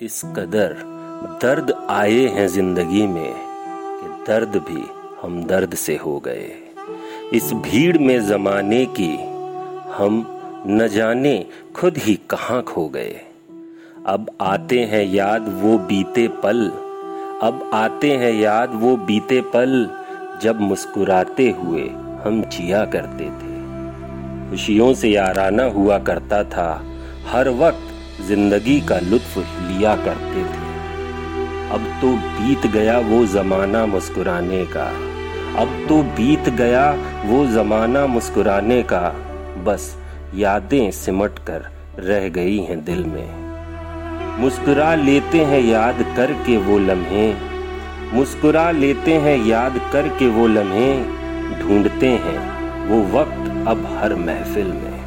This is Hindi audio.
इस कदर दर्द आए हैं ज़िंदगी में कि दर्द भी हम दर्द से हो गए। इस भीड़ में जमाने की हम न जाने खुद ही कहाँ खो गए। अब आते हैं याद वो बीते पल, अब आते हैं याद वो बीते पल, जब मुस्कुराते हुए हम जिया करते थे। खुशियों से याराना हुआ करता था, हर वक्त ज़िंदगी का लुत्फ लिया करते थे। अब तो बीत गया वो जमाना मुस्कुराने का। अब तो बीत गया वो जमाना मुस्कुराने का। बस यादें सिमट कर रह गई हैं दिल में। मुस्कुरा लेते हैं याद करके वो लम्हे। मुस्कुरा लेते हैं याद करके वो लम्हे। ढूंढते हैं वो वक्त अब हर महफिल में।